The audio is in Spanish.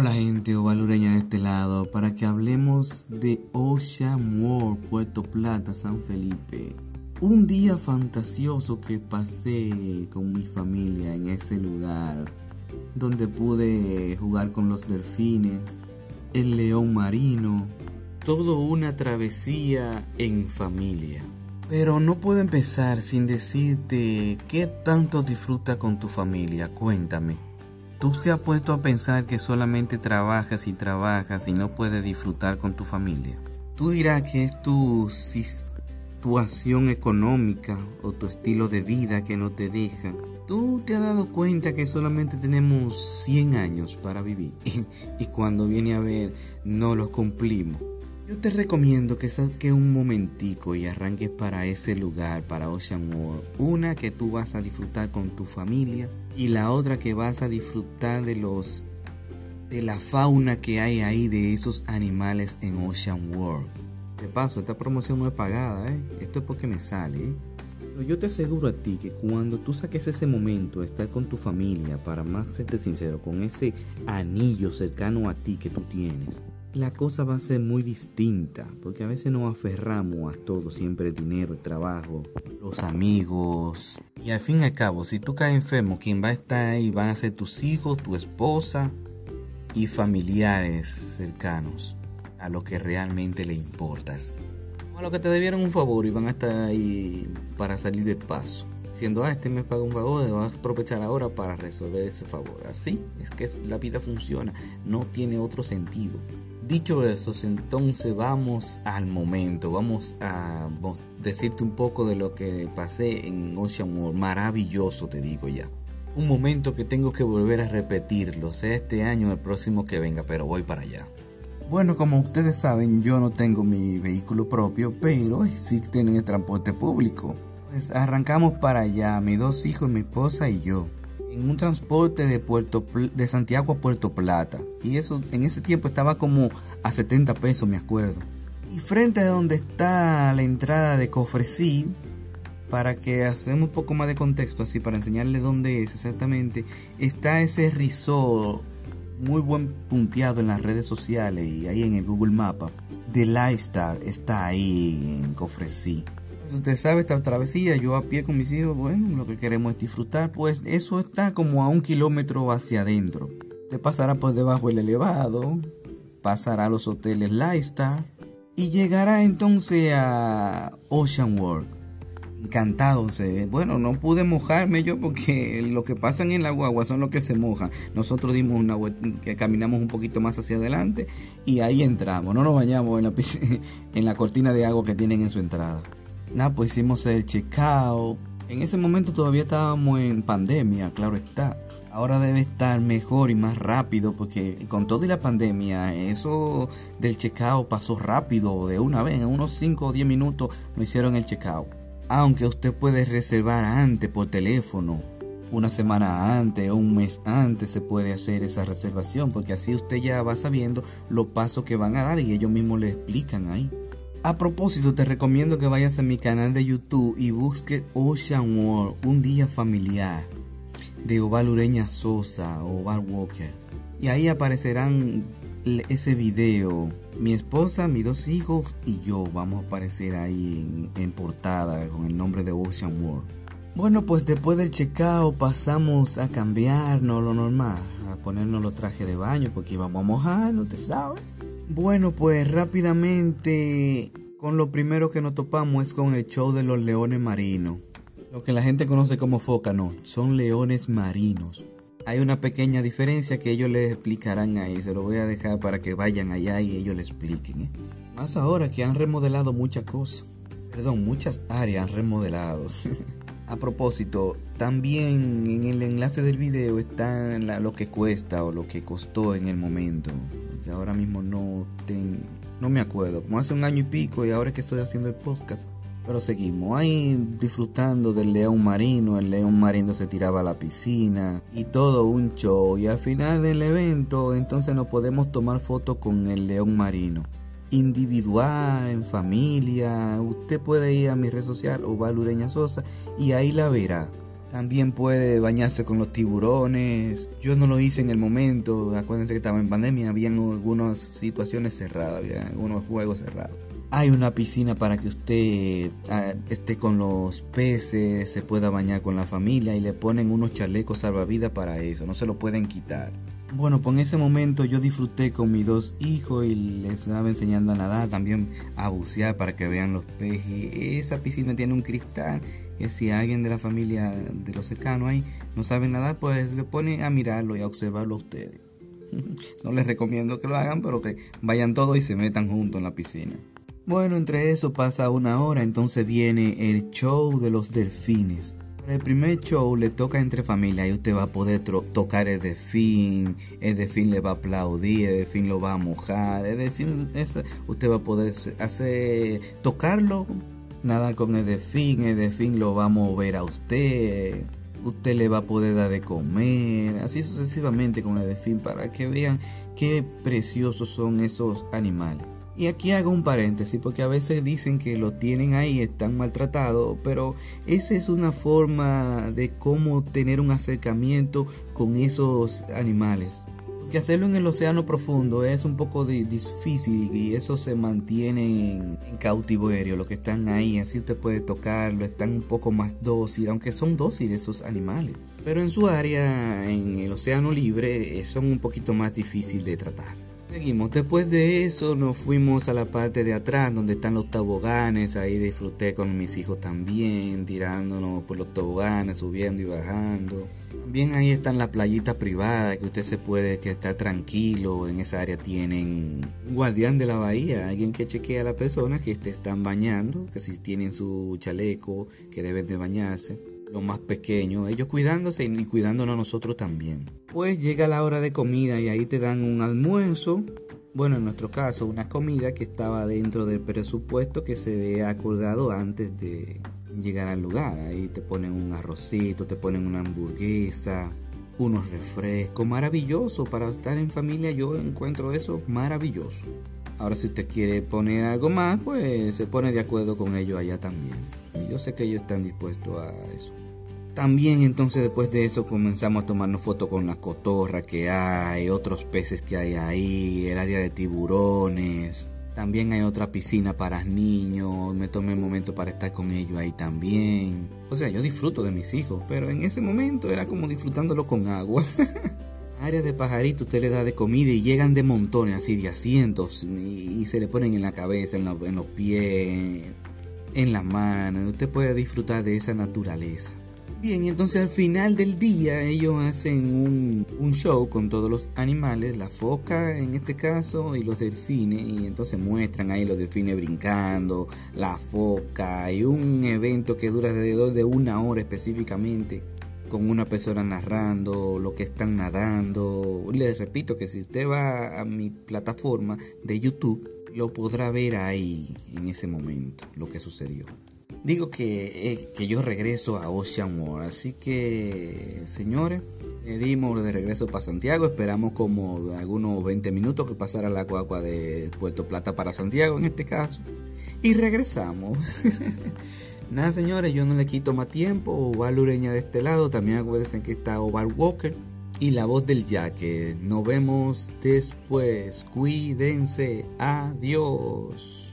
Hola gente ovalureña de este lado para que hablemos de Ocean Puerto Plata, San Felipe. Un día fantasioso que pasé con mi familia en ese lugar, donde pude jugar con los delfines, el león marino, todo una travesía en familia. Pero no puedo empezar sin decirte qué tanto disfruta con tu familia, cuéntame. ¿Tú te has puesto a pensar que solamente trabajas y trabajas y no puedes disfrutar con tu familia? Tú dirás que es tu situación económica o tu estilo de vida que no te deja. Tú te has dado cuenta que solamente tenemos 100 años para vivir y cuando viene a ver no los cumplimos. Yo te recomiendo que saques un momentico y arranques para ese lugar, para Ocean World. Una que tú vas a disfrutar con tu familia y la otra que vas a disfrutar de los de la fauna que hay ahí de esos animales en Ocean World. De paso, esta promoción no es pagada, ¿eh? Esto es porque me sale, ¿eh? Pero yo te aseguro a ti que cuando tú saques ese momento, estar con tu familia, para más serte sincero, con ese anillo cercano a ti que tú tienes, la cosa va a ser muy distinta, porque a veces nos aferramos a todo, siempre dinero, el trabajo, los amigos. Y al fin y al cabo, si tú caes enfermo, quien va a estar ahí van a ser tus hijos, tu esposa y familiares cercanos, a lo que realmente le importas. A lo que te debieron un favor y van a estar ahí para salir del paso. Siendo, ah, este me paga un favor, vas a aprovechar ahora para resolver ese favor. Así es que la vida funciona, no tiene otro sentido. Dicho eso, entonces vamos al momento, vamos a decirte un poco de lo que pasé en Ocean World, maravilloso te digo ya. Un momento que tengo que volver a repetirlo, sea este año o el próximo que venga, pero voy para allá. Bueno, como ustedes saben, yo no tengo mi vehículo propio, pero existen en el transporte público. Pues arrancamos para allá, mis dos hijos, mi esposa y yo en un transporte de Puerto de Santiago a Puerto Plata. Y eso en ese tiempo estaba como a 70 pesos me acuerdo. Y frente a donde está la entrada de Cofresí para que hacemos un poco más de contexto así para enseñarle dónde es exactamente está ese resort muy buen punteado en las redes sociales y ahí en el Google Mapa. De Lifestyle está ahí en Cofresí Usted sabe, esta travesía, yo a pie con mis hijos, bueno, lo que queremos es disfrutar, pues eso está como a un kilómetro hacia adentro. Se pasará por debajo el elevado, pasará a los hoteles Lifestyle y llegará entonces a Ocean World. Encantado, bueno, no pude mojarme yo porque lo que pasa en la guagua son los que se mojan. Nosotros dimos una que caminamos un poquito más hacia adelante y ahí entramos. No nos bañamos en la, en la cortina de agua que tienen en su entrada. Nada, pues hicimos el checkout. En ese momento todavía estábamos en pandemia, claro está. Ahora debe estar mejor y más rápido porque con toda la pandemia eso del checkout pasó rápido de una vez. En unos 5 o 10 minutos no hicieron el checkout. Aunque usted puede reservar antes por teléfono. Una semana antes o un mes antes se puede hacer esa reservación porque así usted ya va sabiendo los pasos que van a dar y ellos mismos le explican ahí. A propósito, te recomiendo que vayas a mi canal de YouTube y busques Ocean World, un día familiar, de Oval Ureña Sosa Oval Walker. Y ahí aparecerán ese video. Mi esposa, mis dos hijos y yo vamos a aparecer ahí en, portada con el nombre de Ocean World. Bueno, pues después del checkout pasamos a cambiarnos lo normal, a ponernos los trajes de baño porque íbamos a mojarnos, ¿te sabes? Bueno, pues rápidamente con lo primero que nos topamos es con el show de los leones marinos. Lo que la gente conoce como foca, no, son leones marinos. Hay una pequeña diferencia que ellos les explicarán ahí, se lo voy a dejar para que vayan allá y ellos les expliquen. ¿eh? Más ahora que han remodelado muchas cosas, perdón, muchas áreas han remodelado. a propósito, también en el enlace del video está lo que cuesta o lo que costó en el momento ahora mismo no, no me acuerdo, como hace un año y pico y ahora que estoy haciendo el podcast. Pero seguimos ahí disfrutando del león marino, el león marino se tiraba a la piscina y todo un show. Y al final del evento entonces nos podemos tomar fotos con el león marino. Individual, en familia, usted puede ir a mi red social o Ureña Sosa y ahí la verá. También puede bañarse con los tiburones. Yo no lo hice en el momento. Acuérdense que estaba en pandemia. Habían algunas situaciones cerradas. Había algunos juegos cerrados. Hay una piscina para que usted ah, esté con los peces, se pueda bañar con la familia y le ponen unos chalecos salvavidas para eso. No se lo pueden quitar. Bueno, pues en ese momento yo disfruté con mis dos hijos y les estaba enseñando a nadar, también a bucear para que vean los peces. Esa piscina tiene un cristal que si alguien de la familia de los cercanos ahí no sabe nadar, pues se pone a mirarlo y a observarlo a ustedes. no les recomiendo que lo hagan, pero que vayan todos y se metan juntos en la piscina. Bueno, entre eso pasa una hora, entonces viene el show de los delfines. El primer show le toca entre familia y usted va a poder tocar el delfín, el delfín le va a aplaudir, el delfín lo va a mojar, el delfín, usted va a poder hacer, tocarlo, nadar con el delfín, el delfín lo va a mover a usted, usted le va a poder dar de comer, así sucesivamente con el delfín para que vean qué preciosos son esos animales. Y aquí hago un paréntesis porque a veces dicen que lo tienen ahí, están maltratados, pero esa es una forma de cómo tener un acercamiento con esos animales. Que hacerlo en el océano profundo es un poco difícil y eso se mantiene en, cautiverio, lo que están ahí, así usted puede tocarlo, están un poco más dóciles, aunque son dóciles esos animales. Pero en su área, en el océano libre, son un poquito más difíciles de tratar. Seguimos, después de eso nos fuimos a la parte de atrás donde están los toboganes, ahí disfruté con mis hijos también, tirándonos por los toboganes, subiendo y bajando. También ahí están las playitas privadas que usted se puede que estar tranquilo, en esa área tienen guardián de la bahía, alguien que chequea a las personas que te están bañando, que si tienen su chaleco, que deben de bañarse los más pequeños, ellos cuidándose y cuidándonos nosotros también. Pues llega la hora de comida y ahí te dan un almuerzo, bueno, en nuestro caso, una comida que estaba dentro del presupuesto que se había acordado antes de llegar al lugar. Ahí te ponen un arrocito, te ponen una hamburguesa, unos refrescos, maravilloso para estar en familia. Yo encuentro eso maravilloso. Ahora si usted quiere poner algo más, pues se pone de acuerdo con ellos allá también. Yo sé que ellos están dispuestos a eso. También entonces después de eso comenzamos a tomarnos fotos con las cotorras que hay, otros peces que hay ahí, el área de tiburones. También hay otra piscina para niños, me tomé un momento para estar con ellos ahí también. O sea, yo disfruto de mis hijos, pero en ese momento era como disfrutándolo con agua. área de pajaritos usted le da de comida y llegan de montones así de asientos y, se le ponen en la cabeza, en, en los pies, en las manos. Usted puede disfrutar de esa naturaleza. Bien, entonces al final del día ellos hacen un, un, show con todos los animales, la foca en este caso y los delfines, y entonces muestran ahí los delfines brincando, la foca, y un evento que dura alrededor de una hora específicamente con una persona narrando lo que están nadando. Les repito que si usted va a mi plataforma de YouTube, lo podrá ver ahí en ese momento, lo que sucedió. Digo que, eh, que yo regreso a Ocean World, así que señores, dimos de regreso para Santiago, esperamos como algunos 20 minutos que pasara la guagua de Puerto Plata para Santiago en este caso, y regresamos. Nada, señores, yo no le quito más tiempo. Oval Ureña de este lado. También acuérdense que está Oval Walker. Y la voz del Yaque. Nos vemos después. Cuídense. Adiós.